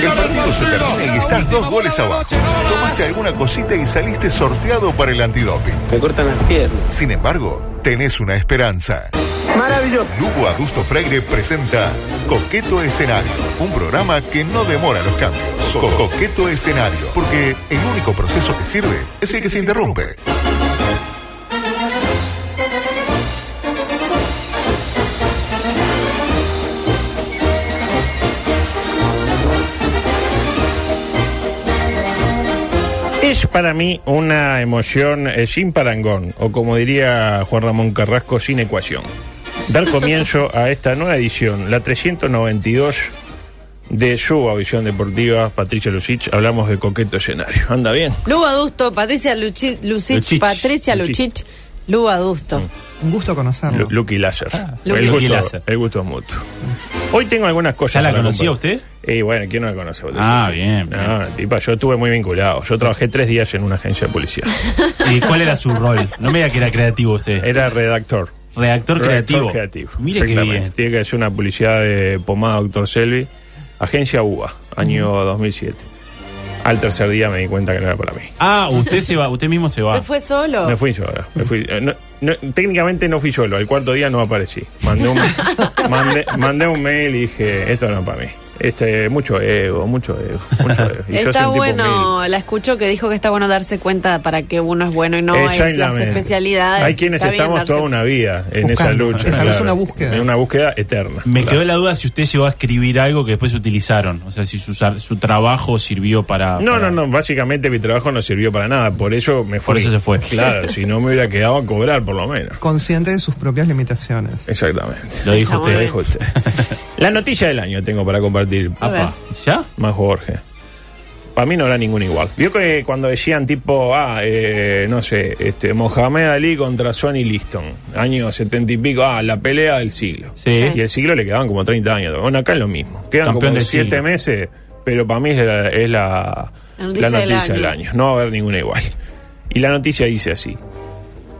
El partido se termina y estás dos goles abajo. Tomaste alguna cosita y saliste sorteado para el antidoping. Me cortan las piernas. Sin embargo, tenés una esperanza. Maravilloso. Lugo Adusto Freire presenta Coqueto Escenario, un programa que no demora los cambios. Co- Coqueto Escenario, porque el único proceso que sirve es el que se interrumpe. Es para mí una emoción eh, sin parangón, o como diría Juan Ramón Carrasco, sin ecuación. Dar comienzo a esta nueva edición, la 392 de su audición deportiva, Patricia Lucich. Hablamos de coqueto escenario. ¿Anda bien? Lugo Adusto, Patricia Luchi- Lucich, Luchich. Patricia. Luchich, Lugo Adusto. Un gusto conocerlo. Lu- Lucky Láser. Lucky el, gusto, el gusto es mutuo. Hoy tengo algunas cosas. ¿Ya la conocía usted? Y bueno, ¿quién no la conoce? Vos Ah, decís, bien, No, tipa, yo estuve muy vinculado. Yo trabajé tres días en una agencia de policía. ¿Y cuál era su rol? No me diga que era creativo usted. Era redactor. Redactor creativo. Redactor creativo. Mire qué bien. Tiene que ser una publicidad de pomada Dr. Selvi. Agencia UBA, año 2007. Al tercer día me di cuenta que no era para mí. Ah, usted se va, usted mismo se va. ¿Se fue solo? Me fui solo. Me fui, eh, no- no, técnicamente no fui solo. Al cuarto día no aparecí. Mandé un, mandé, mandé un mail y dije, esto no es para mí. Este, mucho ego, mucho ego, mucho ego. Y yo soy Está bueno, la escucho que dijo que está bueno darse cuenta para que uno es bueno y no es las especialidades. Hay quienes estamos darse- toda una vida en esa lucha. Esa es una búsqueda. En una búsqueda eterna. Me Claro. quedó la duda si usted llegó a escribir algo que después utilizaron. O sea, si su, su trabajo sirvió para. No, para- no, no, básicamente mi trabajo no sirvió para nada, por eso me fui. Por eso se fue. Claro, si no me hubiera quedado a cobrar por lo menos. Consciente de sus propias limitaciones. Exactamente. Lo dijo Está usted. bien. Dijo usted. La noticia del año tengo para compartir, Apa, ¿Ya? Majo Jorge. Para mí no era ninguna igual. Vio que cuando decían tipo, ah, eh, no sé, este, Mohamed Ali contra Sonny Liston, año setenta y pico, ah, la pelea del siglo. Sí. Y el siglo le quedaban como 30 años. Bueno, acá es lo mismo. Quedan Campeón como del 7 siglo. meses, pero para mí es la, es la, La noticia la del noticia del año. año. No va a haber ninguna igual. Y la noticia dice así.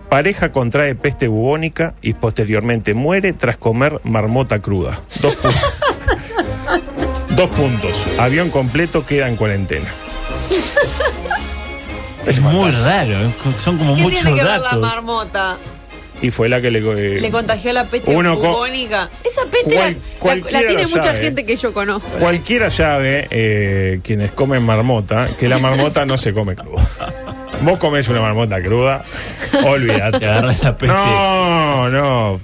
Pareja contrae peste bubónica y posteriormente muere tras comer marmota cruda. Dos puntos. Dos puntos. Avión completo queda en cuarentena. Es muy raro. ¿eh? Son como ¿Qué muchos tiene que ver la datos. marmota? Y fue la que le... eh, Le contagió la peste Uno co- bubónica. Esa peste Cual- la- la, cualquiera la tiene lo mucha sabe. gente que yo conozco. Cualquiera sabe, eh, quienes comen marmota, que la marmota no se come cruda. Vos comés una marmota cruda, olvídate. Te agarras la peste. No, no.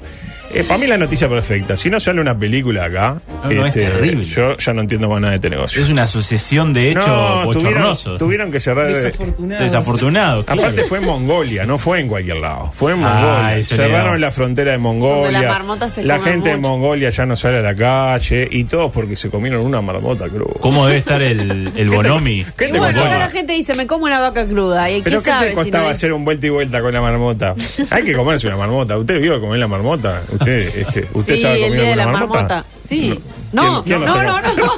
Para mí la noticia perfecta. Si no sale una película acá, este, No, no, es terrible. yo ya no entiendo más nada de este negocio. Es una asociación de hechos no, bochornosos. tuvieron que cerrar. Desafortunados. Desafortunados. claro. Aparte fue en Mongolia, no fue en cualquier lado. Fue en Ah, Mongolia. Cerraron la frontera de Mongolia. la gente de. Mongolia ya no sale a la calle y todos porque se comieron una marmota cruda. ¿Cómo debe estar el, el bonomi? ¿Qué te bueno, acá la gente dice, me como una vaca cruda. ¿Y ¿Pero qué qué sabe te si costaba hacer un vuelta y vuelta con la marmota? Hay que comerse una marmota. ¿Usted vio comer la marmota? ¿Usted, este, ¿usted Sí, sabe el día de la marmota? marmota. Sí. No, ¿Quién- quién no, no, come? no, no.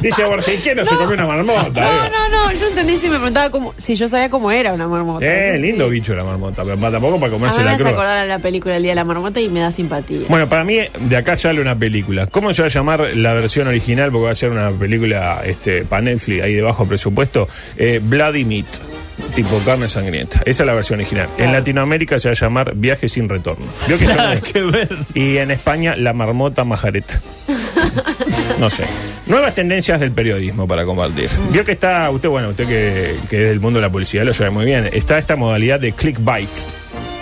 Dice Borges, ¿quién no, se No. comió una marmota? No, Digo. no, no, yo entendí si me preguntaba cómo, si yo sabía cómo era una marmota. Eh, sí. lindo bicho la marmota, pero tampoco para A mí comerse me la cruda. acordar a la película El Día de la Marmota y me da simpatía. Bueno, para mí de acá sale una película. ¿Cómo se va a llamar la versión original? Porque va a ser una película este, para Netflix, ahí de bajo presupuesto. Eh, Bloody Meat, tipo carne sangrienta. Esa es la versión original. En Latinoamérica se va a llamar Viaje sin retorno. ¿Vio que Nada son- que ver. Y en España, La Marmota Majareta. No sé. Nuevas tendencias del periodismo para compartir. Vio que está, usted, bueno, usted que, que es del mundo de la publicidad lo sabe muy bien, está esta modalidad de clickbait,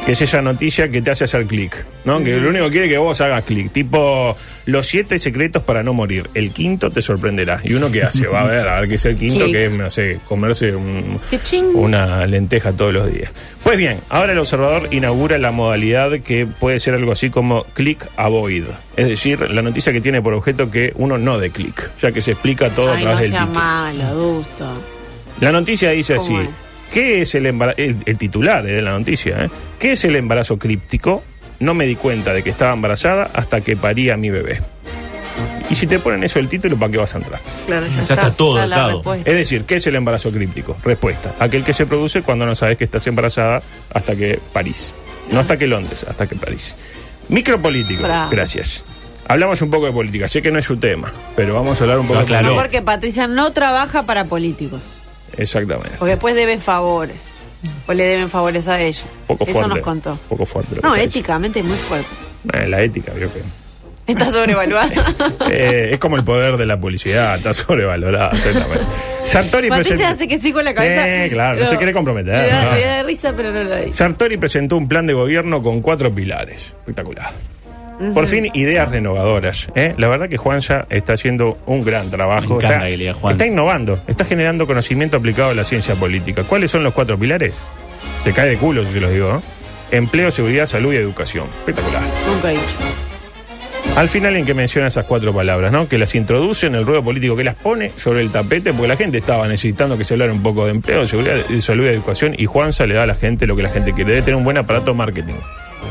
que es esa noticia que te hace hacer clic, ¿no? Que lo único que quiere es que vos hagas clic. Tipo, los siete secretos para no morir. El quinto te sorprenderá. ¿Y uno qué hace? Va a ver, a ver qué es el quinto, que es, no sé, comerse un- Qué ching. una lenteja todos los días. Pues bien, ahora el observador inaugura la modalidad que puede ser algo así como click avoid. Es decir, la noticia que tiene por objeto que uno no de clic, ya que se explica todo a Ay, través no del sea título. malo. La noticia dice así. ¿Qué es el embarazo? El, el titular eh, de la noticia, ¿eh? ¿Qué es el embarazo críptico? No me di cuenta de que estaba embarazada hasta que parí a mi bebé. Y si te ponen eso el título, ¿para qué vas a entrar? Claro, ya, Ya está todo atado. Es decir, ¿qué es el embarazo críptico? Respuesta. Aquel que se produce cuando no sabes que estás embarazada hasta que parís. No hasta que Londres, hasta que parís. Micropolítico. Bravo. Gracias. Hablamos un poco de política. Sé que no es su tema, pero vamos a hablar un poco Lo de política. Porque Patricia no trabaja para políticos. Exactamente. Porque después debe favores. O le deben favores a ella. Poco Eso fuerte. nos contó. Poco fuerte. No, éticamente muy fuerte. Eh, la ética, creo que. Está sobrevaluada. Eh, es como el poder de la publicidad, está sobrevalorada, exactamente. Sartori Patricia presentó- hace que sí con la cabeza. Eh, claro, no se quiere comprometer, Le da, ¿no? le da risa, pero no lo dice. Sartori presentó un plan de gobierno con cuatro pilares. Espectacular. Por fin, ideas renovadoras. ¿eh? La verdad que Juanza está haciendo un gran trabajo. Está, que innovando, está generando conocimiento aplicado a la ciencia política. ¿Cuáles son los cuatro pilares? Se cae de culo si se los digo. ¿no? Empleo, seguridad, salud y educación. Espectacular. Nunca he dicho. Al final en que menciona esas cuatro palabras, ¿no? Que las introduce en el ruedo político, que las pone sobre el tapete, porque la gente estaba necesitando que se hablara un poco de empleo, de seguridad, de salud y educación, y Juanza le da a la gente lo que la gente quiere. Debe tener un buen aparato marketing.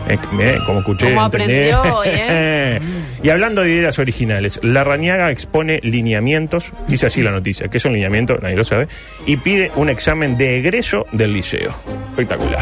Eh, eh, como escuché, Como entendí. aprendió hoy, ¿eh? y hablando de ideas originales, la Rañaga expone lineamientos, dice así la noticia, que es un lineamiento, nadie lo sabe, y pide un examen de egreso del liceo. Espectacular.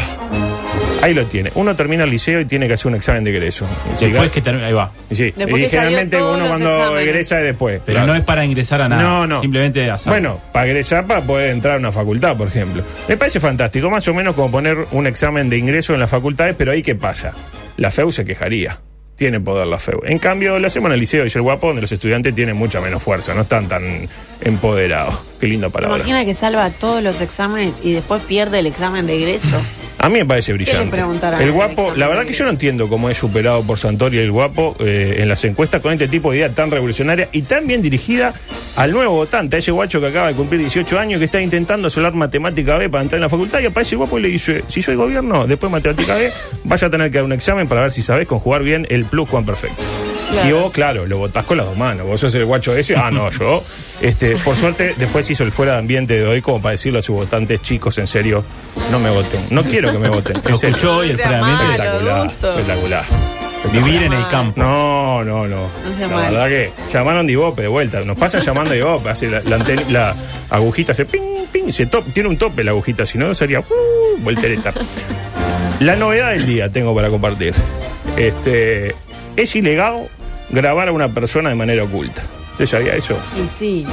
Ahí lo tiene. Uno termina el liceo y tiene que hacer un examen de egreso. Después que termine. Ahí va. Sí, y generalmente uno cuando exámenes. egresa es después. Pero Claro. no es para ingresar a nada. No, no. Simplemente hacer. Bueno, para egresar, para poder entrar a una facultad, por ejemplo. Me parece fantástico, más o menos como poner un examen de ingreso en las facultades, pero ahí qué pasa. La FEU se quejaría. Tiene poder la FEU. En cambio, lo hacemos en el Liceo y el Guapo, donde los estudiantes tienen mucha menos fuerza, no están tan empoderados. Qué linda palabra. Imagina que salva todos los exámenes y después pierde el examen de egreso. A mí me parece brillante. El guapo, la verdad que yo no entiendo cómo es superado por Santori el guapo eh, en las encuestas con este tipo de idea tan revolucionaria y tan bien dirigida al nuevo votante, a ese guacho que acaba de cumplir 18 años que está intentando solar matemática B para entrar en la facultad y aparece el guapo y le dice, si soy gobierno, después matemática B, vas a tener que dar un examen para ver si sabes conjugar bien el plus Juan perfecto. Claro. Y vos, claro, lo votás con las dos manos. Vos sos el guacho ese. Ah, no, yo. Este, por suerte, después hizo el fuera de ambiente de hoy como para decirle a sus votantes, chicos, en serio, no me voten. No quiero que me voten. Lo escuchó hoy el fuera de ambiente. Espectacular, espectacular. Vivir en el campo. No, no, no. La verdad que llamaron de Ibope de vuelta. Nos pasan llamando de Ibope. Hace la, la, anten- la agujita hace ping, ping. Se top, tiene un tope la agujita, si no sería uh, voltereta. La novedad del día tengo para compartir. Este, es ilegal grabar a una persona de manera oculta. ¿Usted sabía eso? Y sí.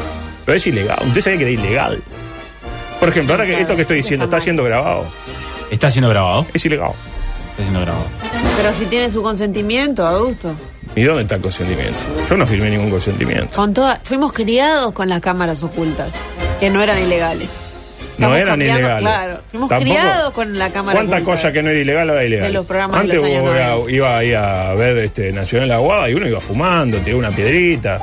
Pero es ilegal. ¿Usted sabía que era ilegal? Por ejemplo, ahora que esto que estoy diciendo está siendo grabado, Está siendo grabado. es ilegal. Está siendo grabado. Pero si tiene su consentimiento, adulto. ¿Y dónde está el consentimiento? Yo no firmé ningún consentimiento. Con toda, fuimos criados con las cámaras ocultas, que no eran ilegales. No eran cambiando, ilegales. Claro, fuimos Tampoco- criados con la cámara ¿Cuánta oculta. cosa que no era ilegal ahora es ilegal? De los programas de Antes los años iba, 90. iba ahí a ver este, Nacional Aguada y uno iba fumando, tiraba una piedrita,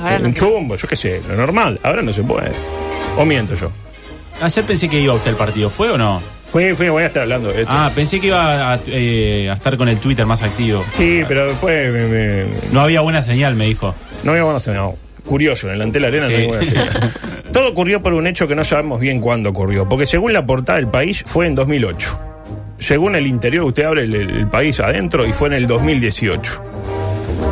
Ahora un chumbo, yo qué sé, lo normal. Ahora no se puede. O miento yo. Ayer pensé que iba usted al partido. ¿Fue o no? Fui, fui, voy a estar hablando de esto. Ah, pensé que iba a, eh, a estar con el Twitter más activo. Sí, pero después me, me- No había buena señal, me dijo. no había buena señal. Curioso, en el Antel Arena no hay buena señal. Todo ocurrió por un hecho que no sabemos bien cuándo ocurrió, porque según la portada del país fue en 2008. Según el interior, usted abre el, el país adentro y fue en el 2018.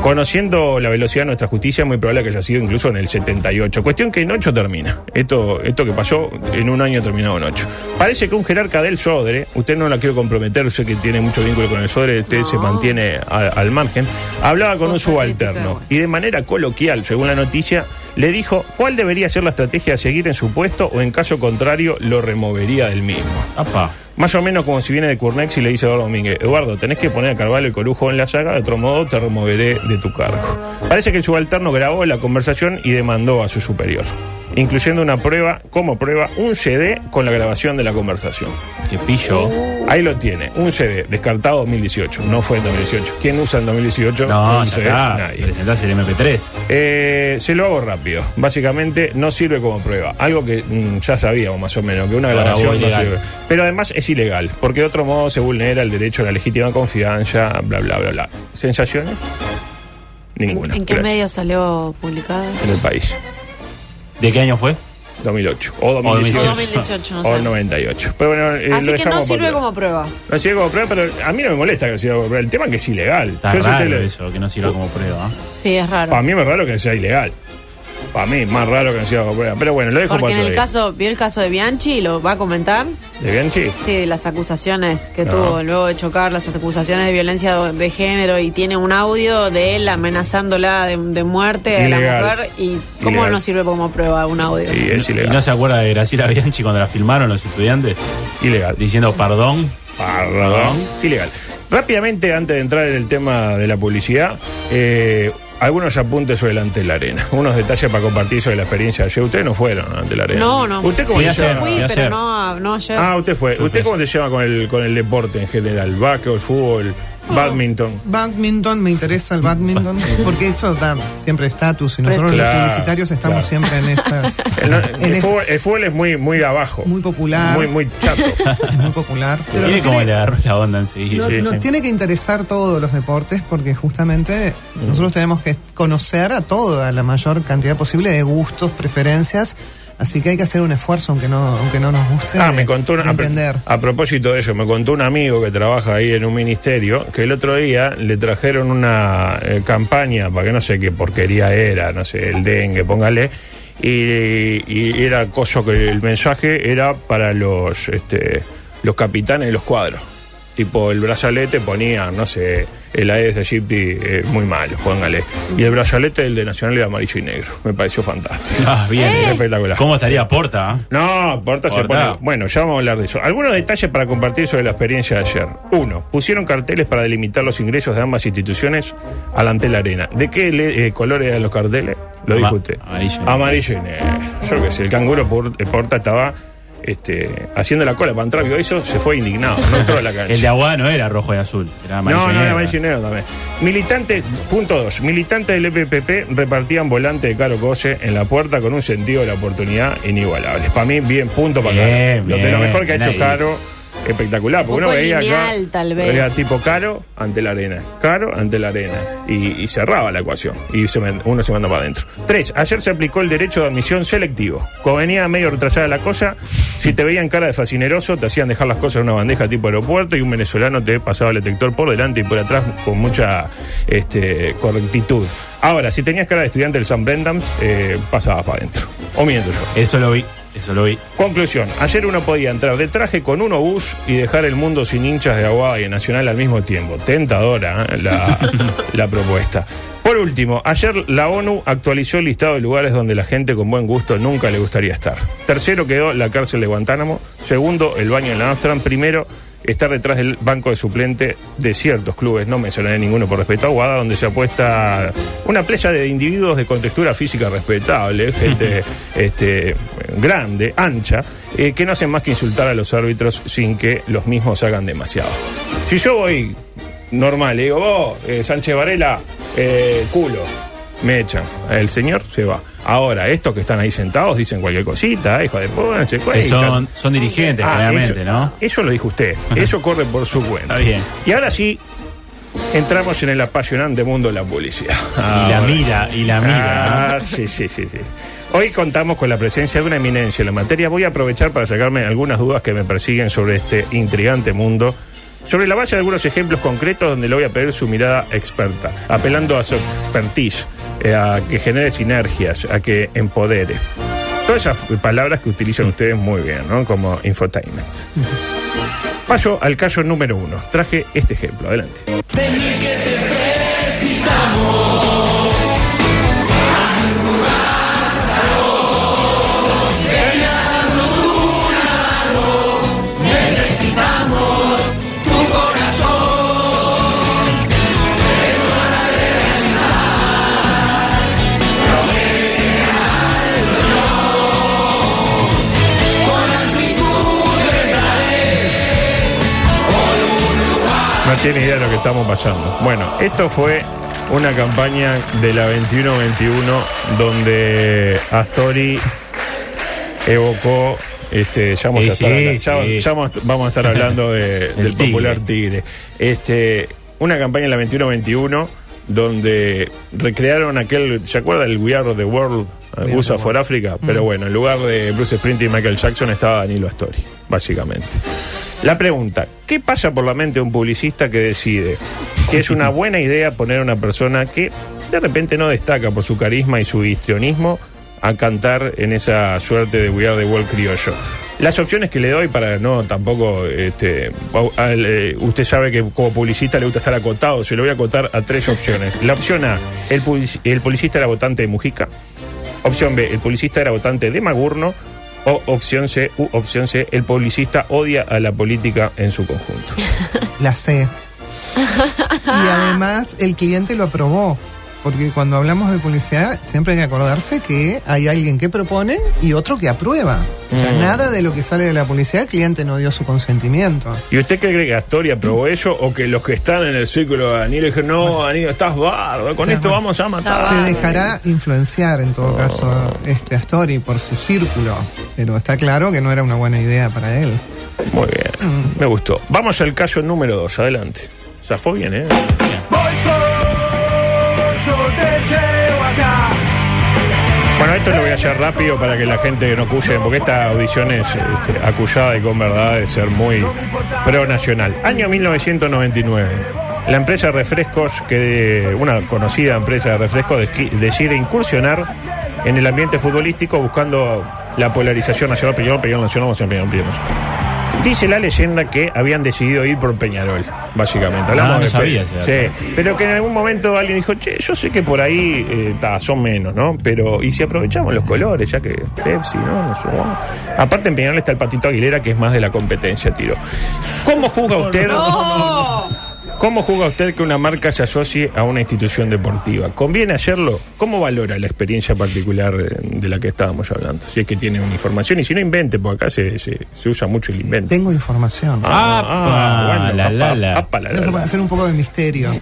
Conociendo la velocidad de nuestra justicia, es muy probable que haya sido incluso en el 78. Cuestión que en 8 termina. Esto, esto que pasó en un año terminado en 8. Parece que un jerarca del Sodre, usted no la quiero comprometer, sé que tiene mucho vínculo con el Sodre, usted No. se mantiene a- al margen, hablaba con un subalterno y de manera coloquial, según la noticia, le dijo cuál debería ser la estrategia a seguir en su puesto o en caso contrario lo removería del mismo. Apa. Más o menos como si viene de Curnex y le dice a Eduardo Domínguez, Eduardo, tenés que poner a Carvalho y Corujo en la saga, de otro modo te removeré de tu cargo. Parece que el subalterno grabó la conversación y demandó a su superior, incluyendo una prueba, como prueba, un CD con la grabación de la conversación. Qué pillo. Ahí lo tiene, un CD, descartado 2018, no fue en 2018. ¿Quién usa en 2018? No, ya CD? está. Nadie. Presentás el MP3. Eh, se lo hago rápido. Básicamente no sirve como prueba. Algo que mm, ya sabíamos más o menos, que una grabación no sirve. Pero además es ilegal, porque de otro modo se vulnera el derecho a la legítima confianza, bla, bla, bla, bla. ¿Sensaciones? Ninguna. ¿En qué Gracias. medio salió publicada? En el país. ¿De qué año fue? 2008. O 2018. O 2018, no O sé. el 98. Pero bueno, eh, Así lo que no sirve como prueba. No sirve como prueba, pero a mí no me molesta que sirva como prueba. El tema es que es ilegal. Está Yo raro le- eso, que no sirva como prueba. Sí, es raro. A mí me es raro que sea ilegal. Para mí, más raro que no sido bajo prueba. Pero bueno, lo dejo Porque para en el día. caso, ¿vio el caso de Bianchi? ¿Lo va a comentar? ¿De Bianchi? Sí, de las acusaciones que No. tuvo luego de chocar, las acusaciones de violencia de género y tiene un audio de él amenazándola de, de muerte de la Ilegal. mujer y ¿cómo Ilegal. no sirve como prueba un audio? Y es ¿Y ilegal. no se acuerda de Graciela Bianchi cuando la filmaron los estudiantes? Ilegal. Diciendo perdón. Perdón. Ilegal. Rápidamente, antes de entrar en el tema de la publicidad, eh, algunos apuntes sobre el ante la arena. Unos detalles para compartir sobre la experiencia de ayer. Ustedes no fueron ante la arena. No, no. ¿Usted cómo Sí, se ayer llama? Fui, Fui pero ayer. no, no ayer. Ah, usted fue. ¿Usted cómo se llama con el, con el deporte en general? ¿Básquetbol, fútbol, badminton? Badminton, me interesa el badminton, porque eso da siempre estatus y nosotros Claro, los publicitarios estamos claro. siempre en esas. El, en el fútbol, el fútbol es muy, muy abajo. muy popular, Muy, muy chato. es muy popular. Pero Mire nos cómo le tiene, agarró la onda enseguida. no- Sí, nos sí. tiene que interesar todos los deportes porque justamente nosotros tenemos que conocer a toda la mayor cantidad posible de gustos, preferencias. Así que hay que hacer un esfuerzo, aunque no, aunque no nos guste, Ah, de- me contó una, de a, pro- entender. a propósito de eso, me contó un amigo que trabaja ahí en un ministerio que el otro día le trajeron una eh, campaña para que no sé qué porquería era, no sé, el dengue, póngale. Y, y era cosa que el mensaje era para los este, los capitanes de los cuadros. Tipo, el brazalete ponía, no sé, el Aedes aegypti eh, muy malo, póngale. Y el brazalete, el de Nacional, era amarillo y negro. Me pareció fantástico. Ah, bien. Es espectacular. ¿Cómo estaría Porta? No, Porta se pone. Bueno, ya vamos a hablar de eso. Algunos detalles para compartir sobre la experiencia de ayer. Uno, pusieron carteles para delimitar los ingresos de ambas instituciones alante la arena. ¿De qué le- eh, color eran los carteles? Lo Ama- dijo usted. amarillo y negro. Amarillo y negro. Yo qué sé, el canguro Por- eh, Porta estaba este, haciendo la cola para entrar, vio eso, se fue indignado, no entró a la cancha. El de Aguada no era rojo y azul. Era amarillo No, no, era amarillo y negro también. Militantes, punto dos, militantes del EPPP repartían volantes de Caro Cose en la puerta con un sentido de la oportunidad inigualable. Para mí, bien, punto para Caro. Lo- de lo mejor que ha hecho ahí. Caro, espectacular. Porque Un uno veía acá, tal vez. veía tipo Caro ante la arena, Caro ante la arena. Y, y cerraba la ecuación. Y se me- uno se manda para adentro. Tres, ayer se aplicó el derecho de admisión selectivo. Como venía medio retrasada la cosa, si te veían cara de fascineroso, te hacían dejar las cosas en una bandeja tipo aeropuerto y un venezolano te pasaba el detector por delante y por atrás con mucha este, correctitud. Ahora, si tenías cara de estudiante del San Brendams, eh, pasabas para adentro. O miento yo. Eso lo vi. Eso lo vi. Conclusión, ayer uno podía entrar de traje con uno bus y dejar el mundo sin hinchas de Aguada y de Nacional al mismo tiempo. Tentadora ¿eh? la, la propuesta. Por último, ayer la ONU actualizó el listado de lugares donde la gente con buen gusto nunca le gustaría estar. Tercero quedó la cárcel de Guantánamo. Segundo, el baño en la Amsterdam. Primero, estar detrás del banco de suplente de ciertos clubes, no mencionaré ninguno por respeto. A Aguada, donde se apuesta una playa de individuos de contextura física respetable, gente este, grande, ancha, eh, que no hacen más que insultar a los árbitros sin que los mismos hagan demasiado. Si yo voy normal, le digo, vos, eh, Sánchez Varela, eh, culo, me echan. El señor se va. Ahora, estos que están ahí sentados dicen cualquier cosita, hijo de puta, se Que cuentan. son, son dirigentes, Ah, claramente, eso, ¿no? Eso lo dijo usted. Eso corre por su cuenta. Está bien. Y ahora sí, entramos en el apasionante mundo de la publicidad. Y la mira, y la mira. Ah, sí, sí, sí, sí. Hoy contamos con la presencia de una eminencia en la materia. Voy a aprovechar para sacarme algunas dudas que me persiguen sobre este intrigante mundo. Sobre la base de algunos ejemplos concretos donde le voy a pedir su mirada experta, apelando a su expertise, eh, a que genere sinergias, a que empodere. Todas esas palabras que utilizan ustedes muy bien, ¿no? Como infotainment. Paso al caso número uno. Traje este ejemplo. Adelante. Tiene idea de lo que estamos pasando. Bueno, esto fue una campaña de la 21-21 donde Astori evocó. Este, ya vamos, Sí, a estar, sí, habla- ya- sí. ya vamos, vamos a estar hablando de- del tigre. popular Tigre. Este, una campaña en la 21-21 donde recrearon aquel, ¿se acuerda del We Are the World? Are USA for Africa, pero bueno, en lugar de Bruce Springsteen y Michael Jackson estaba Danilo Astori, básicamente. La pregunta, ¿qué pasa por la mente de un publicista que decide que es una buena idea poner a una persona que de repente no destaca por su carisma y su histrionismo a cantar en esa suerte de We Are the World criollo. Las opciones que le doy para no tampoco, este, al, eh, usted sabe que como publicista le gusta estar acotado, se lo voy a acotar a tres opciones. La opción A, el, el publicista era votante de Mujica. Opción B, el publicista era votante de Magurno. O opción C, u opción C, el publicista odia a la política en su conjunto. La C. y además el cliente lo aprobó. Porque cuando hablamos de publicidad siempre hay que acordarse que hay alguien que propone y otro que aprueba. O sea, Mm. nada de lo que sale de la publicidad el cliente no dio su consentimiento. ¿Y usted qué cree que Astoria aprobó eso o que los que están en el círculo de Danilo dijeron, no, Danilo, estás bárbaro, con esto bueno. vamos a matar? Se dejará influenciar en todo caso este Astori por su círculo, pero está claro que no era una buena idea para él. Muy bien, me gustó. Vamos al caso número dos, adelante. O sea, fue bien, ¿eh? Bueno, esto lo voy a hacer rápido para que la gente no acuse, porque esta audición es este, acusada y con verdad de ser muy pro nacional. Año 1999. La empresa refrescos, que una conocida empresa de refrescos, decide incursionar en el ambiente futbolístico buscando la polarización nacional, Peñarol, Peñarol Nacional, Nacional, Peñarol, Peñarol Nacional. Dice la leyenda que habían decidido ir por Peñarol, básicamente. Hablamos Ah, no de sabía. Sí, pero que en algún momento alguien dijo, che, yo sé que por ahí eh, ta, son menos, ¿no? Pero, ¿y si aprovechamos los colores, ya que Pepsi, ¿no? no sé, bueno. Aparte en Peñarol está el Patito Aguilera, que es más de la competencia, tiro. ¿Cómo juzga usted? ¿Cómo juzga usted que una marca se asocie a una institución deportiva? ¿Conviene hacerlo? ¿Cómo valora la experiencia particular de, de la que estábamos hablando? Si es que tiene una información y si no invente, porque acá se, se- se usa mucho el invento. Tengo información. Ah, la, la, la. apa, la, la, Eso la. para hacer un poco de misterio.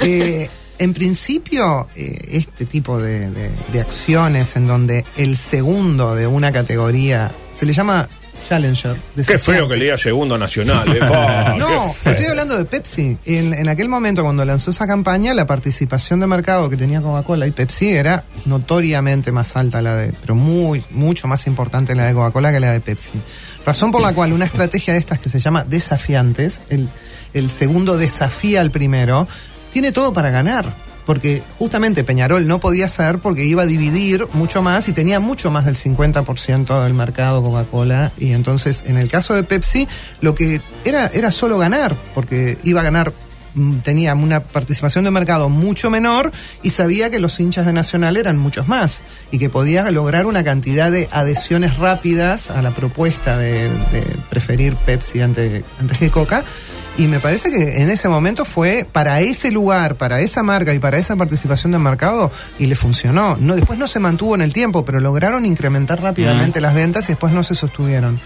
Eh, en principio, eh, este tipo de, de- de acciones en donde el segundo de una categoría se le llama Challenger. Qué feo que le diga segundo nacional. eh. No, estoy hablando de Pepsi. En, en aquel momento, cuando lanzó esa campaña, la participación de mercado que tenía Coca-Cola y Pepsi era notoriamente más alta la de, pero muy, mucho más importante la de Coca-Cola que la de Pepsi. Razón por la cual una estrategia de estas que se llama desafiantes, el, el segundo desafía al primero, tiene todo para ganar. Porque justamente Peñarol no podía ser porque iba a dividir mucho más y tenía mucho más del 50% del mercado Coca-Cola. Y entonces, en el caso de Pepsi, lo que era, era solo ganar, porque iba a ganar, mm, tenía una participación de mercado mucho menor y sabía que los hinchas de Nacional eran muchos más y que podía lograr una cantidad de adhesiones rápidas a la propuesta de, de preferir Pepsi ante- antes que Coca. Y me parece que en ese momento fue para ese lugar, para esa marca y para esa participación de mercado y le funcionó. No, después no se mantuvo en el tiempo, pero lograron incrementar rápidamente las ventas y después no se sostuvieron.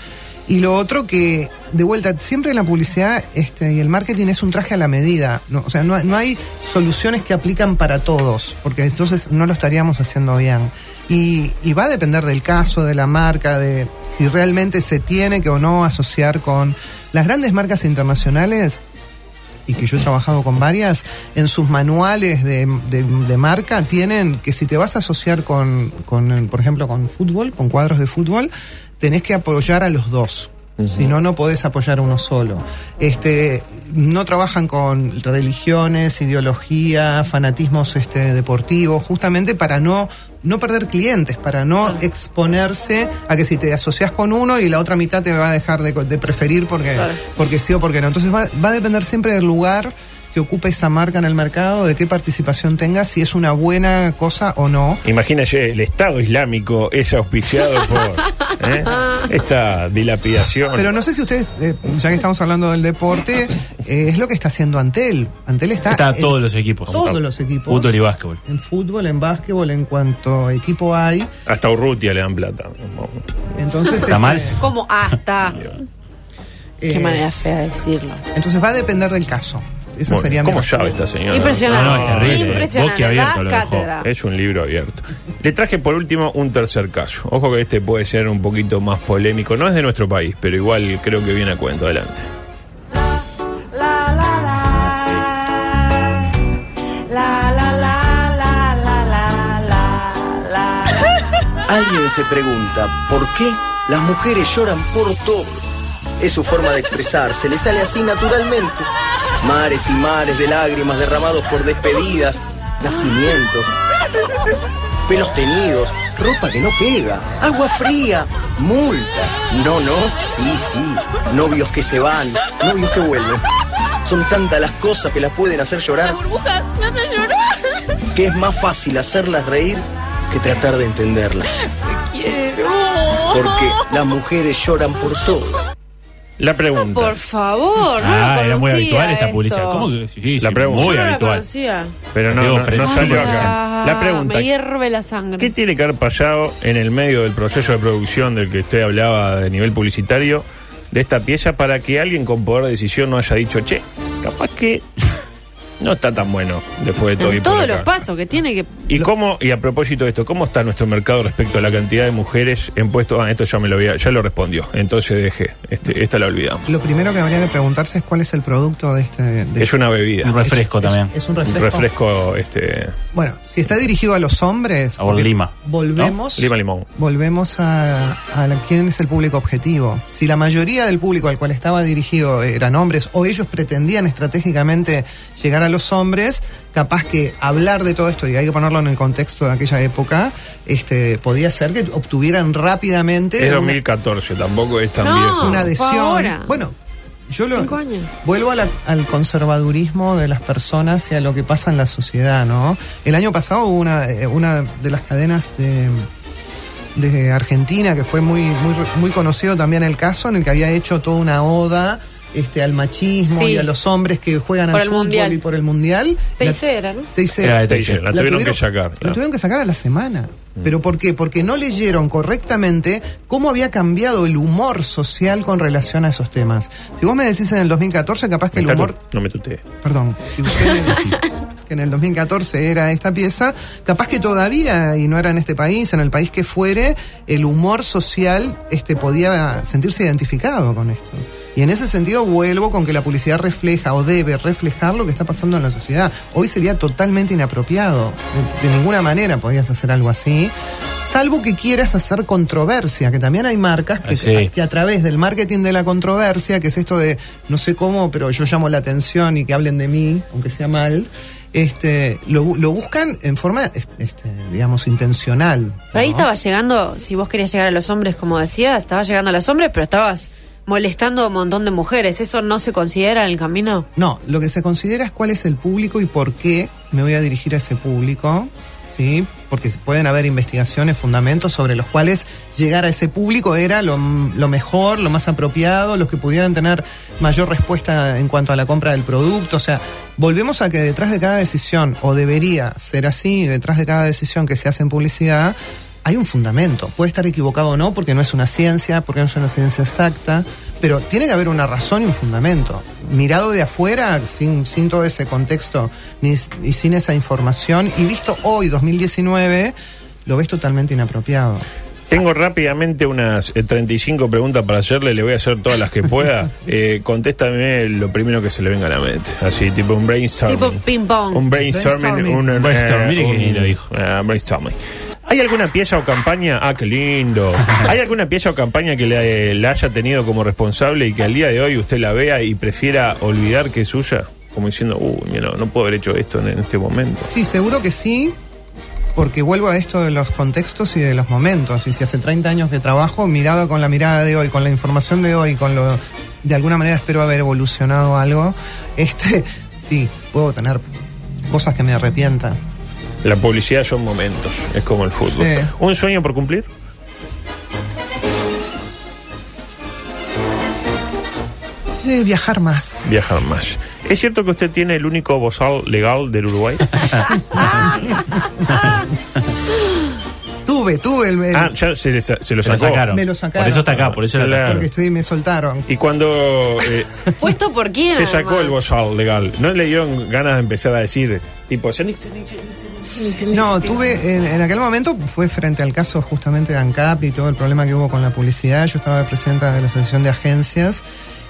Y lo otro que, de vuelta, siempre la publicidad este, y el marketing es un traje a la medida. ¿no? O sea, no, hay- no hay soluciones que aplican para todos, porque entonces no lo estaríamos haciendo bien. Y, y va a depender del caso, de la marca, de si realmente se tiene que o no asociar con las grandes marcas internacionales y que yo he trabajado con varias, en sus manuales de, de- de marca tienen que si te vas a asociar con, con, por ejemplo, con fútbol, con cuadros de fútbol, tenés que apoyar a los dos. Si no, no podés apoyar a uno solo. Este, no trabajan con religiones, ideología, fanatismos este, deportivos, justamente para no, no perder clientes, para no exponerse a que si te asocias con uno y la otra mitad te va a dejar de, de preferir porque, Claro. porque sí o porque no. Entonces va, va a depender siempre del lugar que ocupe esa marca en el mercado, de qué participación tenga, si es una buena cosa o no. Imagínese, el Estado Islámico es auspiciado por ¿eh? esta dilapidación. Pero no sé si ustedes, eh, ya que estamos hablando del deporte, eh, es lo que está haciendo Antel. Antel está, Está en todos los equipos. todos los equipos. Fútbol y básquetbol. En fútbol, en básquetbol, en cuanto equipo hay. Hasta Urrutia le dan plata. Entonces, ¿Está este, mal? Como hasta. Qué eh, manera fea de decirlo. Entonces va a depender del caso. Esa Muy sería bien. mi ¿Cómo sabe esta señora? Impresionante. No, no, es terrible. Impresionante. Da lo dejó. cátedra. Es un libro abierto. Le traje por último un tercer caso. Ojo que este puede ser un poquito más polémico. No es de nuestro país, pero igual creo que viene a cuento. Adelante. Alguien se pregunta por qué las mujeres lloran por todo. Es su forma de expresarse, le sale así naturalmente. Mares y mares de lágrimas derramados por despedidas, nacimientos, pelos teñidos, ropa que no pega, agua fría, multa. No, no, sí, sí. Novios que se van, novios que vuelven. Son tantas las cosas que las pueden hacer llorar me hacen llorar. que es más fácil hacerlas reír que tratar de entenderlas. Quiero. Porque las mujeres lloran por todo. La pregunta. Por favor, no Ah, lo era muy habitual esta esto. publicidad. ¿Cómo que sí? La pregunta. muy Yo no la habitual. conocía. Pero no, no, salió acá. Ah, La pregunta. Me hierve la sangre. ¿Qué tiene que haber pasado en el medio del proceso de producción del que usted hablaba de nivel publicitario de esta pieza para que alguien con poder de decisión no haya dicho, che, capaz que no está tan bueno después de todo? y En todos acá"? los pasos que tiene que. ¿Y cómo, y a propósito de esto, cómo está nuestro mercado respecto a la cantidad de mujeres en puestos? Ah, esto ya me lo había, ya lo respondió, entonces dejé, este, esta la olvidamos. Lo primero que habría que preguntarse es cuál es el producto de este. de- Es una bebida, Un refresco es- también. Es un un refresco. refresco, este, Bueno, si está dirigido a los hombres. Porque lima, Volvemos. lima limón. Volvemos a, a la- quién es el público objetivo. Si la mayoría del público al cual estaba dirigido eran hombres o ellos pretendían estratégicamente llegar a los hombres, capaz que hablar de todo esto, y hay que ponerlo en el contexto de aquella época, este, podía ser que obtuvieran rápidamente Es una- 2014, tampoco es tan No. viejo. una adhesión. ahora. Bueno, yo lo Cinco años. vuelvo a la- al conservadurismo de las personas y a lo que pasa en la sociedad, ¿no? El año pasado hubo una, eh, una de las cadenas de de Argentina que fue muy muy muy conocido también el caso en el que había hecho toda una oda este al machismo Sí. y a los hombres que juegan Por al el fútbol mundial. y por el mundial. Tercera, ¿no? Teisera. Era la, La tuvieron, que sacar. La claro. tuvieron que sacar a la semana. ¿Pero por qué? Porque no leyeron correctamente cómo había cambiado el humor social con relación a esos temas. Si vos me decís en el 2014, capaz que el Me humor... tatu- No me tuteé. Perdón, si usted me decís que en el 2014 era esta pieza, capaz que todavía, y no era en este país, en el país que fuere, el humor social este, podía sentirse identificado con esto. Y en ese sentido vuelvo con que la publicidad refleja o debe reflejar lo que está pasando en la sociedad. Hoy sería totalmente inapropiado. De, de ninguna manera podías hacer algo así. Salvo que quieras hacer controversia, que también hay marcas que, Ah, sí. que a través del marketing de la controversia, que es esto de no sé cómo, pero yo llamo la atención y que hablen de mí, aunque sea mal, este, lo, lo buscan en forma, este, digamos, intencional. Pero ahí estaba llegando, si vos querías llegar a los hombres, como decías, estabas llegando a los hombres, pero estabas molestando a un montón de mujeres. ¿Eso no se considera en el camino? No, lo que se considera es cuál es el público y por qué me voy a dirigir a ese público, ¿sí? Porque pueden haber investigaciones, fundamentos sobre los cuales llegar a ese público era lo, lo mejor, lo más apropiado, los que pudieran tener mayor respuesta en cuanto a la compra del producto. O sea, volvemos a que detrás de cada decisión, o debería ser así, detrás de cada decisión que se hace en publicidad, hay un fundamento. Puede estar equivocado o no, porque no es una ciencia, porque no es una ciencia exacta, pero tiene que haber una razón y un fundamento. Mirado de afuera, sin, sin todo ese contexto ni, y sin esa información, y visto hoy, 2019, lo ves totalmente inapropiado. Tengo rápidamente unas eh, 35 preguntas para hacerle, le voy a hacer todas las que pueda. Eh, contéstame lo primero que se le venga a la mente. Así, tipo un brainstorming. Tipo ping-pong. Un brainstorming. Brainstorming. Un, Un brainstorming, eh, un- lo dijo. eh, brainstorming. ¿Hay alguna pieza o campaña? Ah, qué lindo. ¿Hay alguna pieza o campaña que le, la haya tenido como responsable y que al día de hoy usted la vea y prefiera olvidar que es suya? Como diciendo, uy, mira, no puedo haber hecho esto en, en este momento. Sí, seguro que sí, porque vuelvo a esto de los contextos y de los momentos. Y si hace 30 años que trabajo, mirado con la mirada de hoy, con la información de hoy, con lo. De alguna manera espero haber evolucionado algo. Este, sí, puedo tener cosas que me arrepientan. La publicidad son momentos, es como el fútbol. Sí. ¿Un sueño por cumplir? Eh, viajar más. Viajar más. ¿Es cierto que usted tiene el único bozal legal del Uruguay? Tuve, tuve el. el- ah, ya se, le sa- se lo Se lo sacó. sacaron. Me lo sacaron. Por eso está acá, por eso Claro. porque estoy, me soltaron. Y cuando eh, ¿Puesto por quién? se sacó además? el bozal legal, ¿no le dieron ganas de empezar a decir, tipo, No, tuve, en, en aquel momento fue frente al caso justamente de ANCAP y todo el problema que hubo con la publicidad. Yo estaba presidenta de la Asociación de Agencias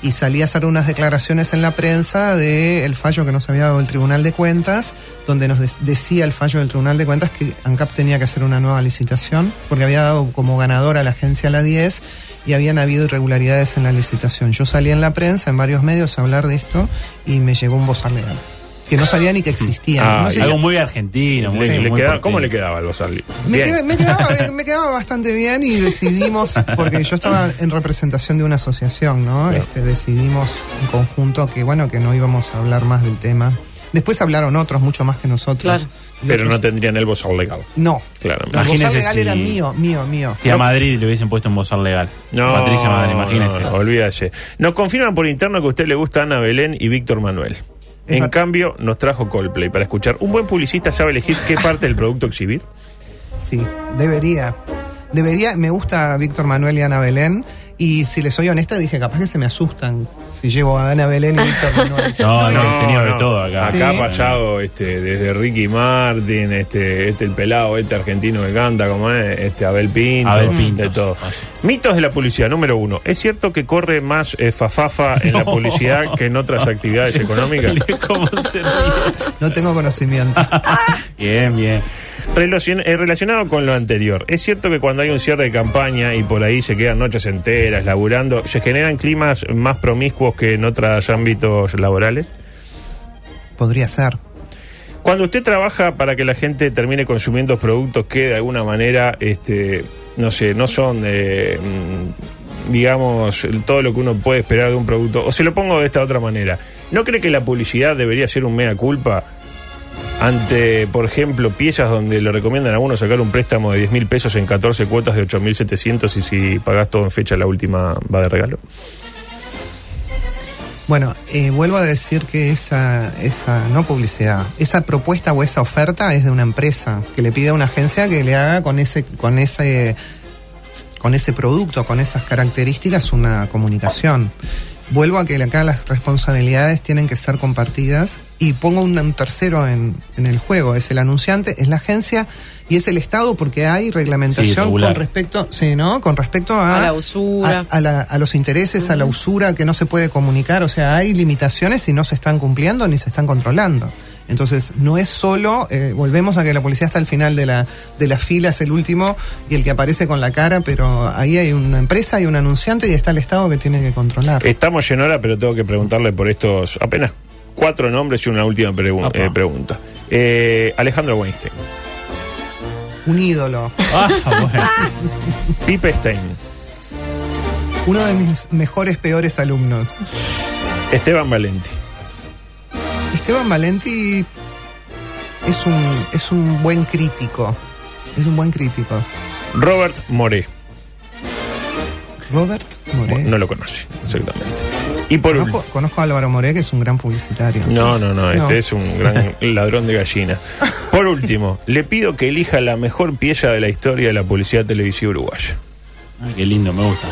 y salí a hacer unas declaraciones en la prensa del el fallo que nos había dado el Tribunal de Cuentas, donde nos decía el fallo del Tribunal de Cuentas que ANCAP tenía que hacer una nueva licitación, porque había dado como ganadora a la agencia la 10 y habían habido irregularidades en la licitación. Yo salí en la prensa, en varios medios, a hablar de esto y me llegó un bozal legal. Que no sabía ni que existían. Ah, No sé, Algo muy argentino, muy, Le- le muy queda- porteño. ¿Cómo le quedaba al Bozarli? me, me quedaba, me quedaba bastante bien y decidimos, porque yo estaba en representación de una asociación, ¿no? Este, decidimos en conjunto que, bueno, que no íbamos a hablar más del tema. Después hablaron otros, mucho más que nosotros. Claro. Pero no tendrían el Bozar legal. No. Claro. El bozal Imagínese legal si- era mío, mío, mío. Si a Madrid le hubiesen puesto un bozal legal. No, Patricia Madrid, imagínese. no, olvídate. Nos confirman por interno que a usted le gusta Ana Belén y Víctor Manuel. En cambio, nos trajo Coldplay para escuchar. ¿Un buen publicista sabe elegir qué parte del producto exhibir? Sí, debería. Debería, me gusta Víctor Manuel y Ana Belén. Y si les soy honesta, dije, capaz que se me asustan si llevo a Ana Belén y Víctor Manuel. No, no, he tenido de todo acá. Acá ha Sí. pasado este, desde Ricky Martin, este, este el pelado, este argentino que canta, como es, este Abel Pinto, Abel de todo. Ah, sí. Mitos de la publicidad, número uno. ¿Es cierto que corre más eh, fafafa en la No. publicidad que en otras actividades económicas? ¿Cómo se ríe? No tengo conocimiento. Bien, bien. Relacion- eh, relacionado con lo anterior, ¿es cierto que cuando hay un cierre de campaña y por ahí se quedan noches enteras laburando, se generan climas más promiscuos que en otros ámbitos laborales? Podría ser. Cuando usted trabaja para que la gente termine consumiendo productos que de alguna manera, este, no sé, no son, eh, digamos, todo lo que uno puede esperar de un producto, o se lo pongo de esta otra manera, ¿no cree que la publicidad debería ser un mea culpa ante, por ejemplo, piezas donde le recomiendan a uno sacar un préstamo de 10 mil pesos en 14 cuotas de 8.700 y si pagás todo en fecha la última va de regalo? Bueno, eh, vuelvo a decir que esa, esa, no publicidad, esa propuesta o esa oferta es de una empresa que le pide a una agencia que le haga con ese, con ese, con ese producto, con esas características, una comunicación. Vuelvo a que acá las responsabilidades tienen que ser compartidas y pongo un, tercero en, en el juego, es el anunciante, es la agencia y es el Estado porque hay reglamentación con respecto, sí, ¿no? Con respecto a, A la usura. a- a la- a los intereses, a la usura que no se puede comunicar. O sea, hay limitaciones y no se están cumpliendo ni se están controlando. Entonces, no es solo, eh, volvemos a que la policía está al final de la, de la fila, es el último y el que aparece con la cara, pero ahí hay una empresa y un anunciante y está el Estado que tiene que controlar. Estamos en hora, pero tengo que preguntarle por estos apenas cuatro nombres y una última pregu- eh, pregunta. Eh, Alejandro Weinstein, Un ídolo. Ah, bueno. Pipe Stein, Uno de mis mejores, peores alumnos. Esteban Valenti, Esteban Valenti es un, es un buen crítico. Es un buen crítico. Robert Moré. Robert Moré. No lo conoce, exactamente. Y por Conozco, último. conozco a Álvaro Moré, que es un gran publicitario. No, no, no, este es un gran ladrón de gallina. Por último, le pido que elija la mejor pieza de la historia de la publicidad televisiva uruguaya. Ay, qué lindo, me gusta.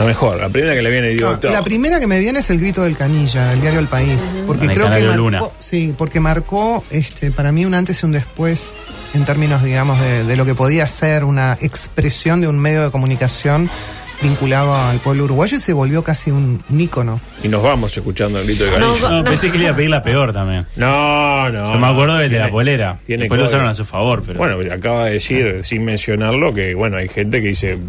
La mejor, la primera que le viene digo, la primera que me viene es el grito del canilla, el diario El País, porque el creo que marcó, Luna. sí, porque marcó, este, para mí un antes y un después en términos, digamos, de, de lo que podía ser una expresión de un medio de comunicación vinculado al pueblo uruguayo y se volvió casi un, un ícono. Y nos vamos escuchando el grito No, canilla. No, no. pensé que le iba a pedir la peor también. No, no. Yo me acuerdo del de Tiene- la polera. tiene Después lo usaron a su favor, pero. Bueno, pero acaba de decir, sin mencionarlo, que bueno, hay gente que dice, mm,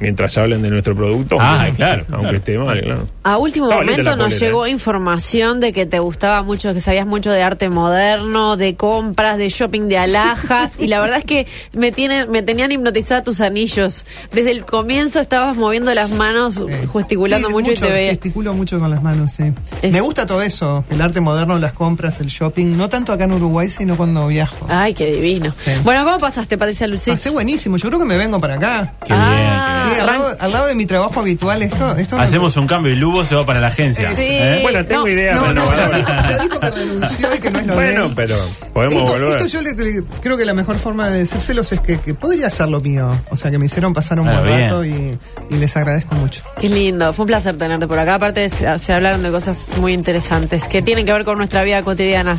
mientras hablen de nuestro producto, Ah, aunque- claro, aunque claro. esté mal, claro. A último Estaba momento nos llegó ¿eh? información de que te gustaba mucho, que sabías mucho de arte moderno, de compras, de shopping de alhajas, y la verdad es que me tienen, me tenían hipnotizada tus anillos. Desde el comienzo estabas moviendo las manos, Eh, gesticulando sí, mucho, y te veía. Gesticulo mucho con las manos, sí. Es- Me gusta todo eso, el arte moderno, las compras, el shopping, no tanto acá en Uruguay, sino cuando viajo. Ay, qué divino. Sí. Bueno, ¿cómo pasaste, Patricia Lucich? Pasé buenísimo, yo creo que me vengo para acá. Qué Ah, Sí, al, lado, al lado de mi trabajo habitual, esto, esto bien. no- Hacemos un cambio y Lugo se va para la agencia. Eh, Sí. ¿Eh? Bueno, tengo No, idea, No, pero no, no, ya bueno. dijo, ya dijo que renunció y que no es lo de Bueno, él. pero podemos esto, volver. esto yo le- le- creo que la mejor forma de decírselos es que, que podría ser lo mío. O sea, que me hicieron pasar un Ah, buen bien. rato y, y les agradezco mucho. Qué lindo, fue un placer tenerte por acá. Aparte, se, hablaron de cosas muy interesantes que tienen que ver con nuestra vida cotidiana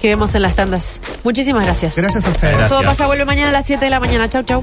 que vemos en las tandas. Muchísimas gracias. Gracias a ustedes. Gracias. Todo pasa, vuelve mañana a las 7 de la mañana. Chau, chau.